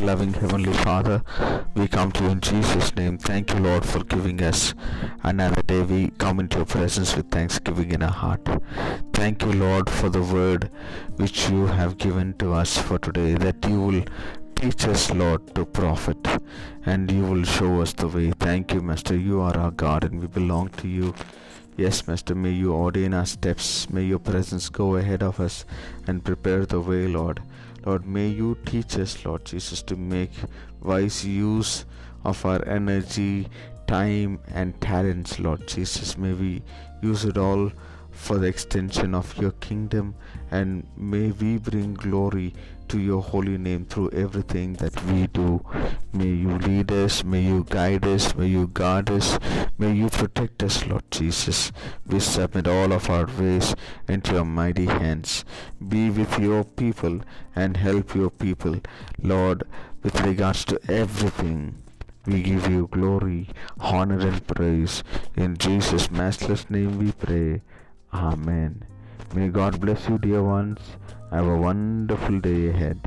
Loving Heavenly Father, we come to you in Jesus' name. Thank you, Lord, for giving us another day. We come into your presence with thanksgiving in our heart. Thank you, Lord, for the word which you have given to us for today, that you will teach us, Lord, to profit and you will show us the way. Thank you, Master. You are our God and we belong to you. Yes, Master, may you ordain our steps. May your presence go ahead of us and prepare the way, Lord. Lord, may you teach us, Lord Jesus, to make wise use of our energy, time, and talents, Lord Jesus. May we use it all for the extension of your kingdom and may we bring glory to your holy name through everything that we do. May you lead us, may you guide us, may you guard us, may you protect us, Lord Jesus. We submit all of our ways into your mighty hands. Be with your people and help your people, Lord, with regards to everything. We give you glory, honor, and praise. In Jesus' matchless name we pray. Amen. May God bless you, dear ones. Have a wonderful day ahead.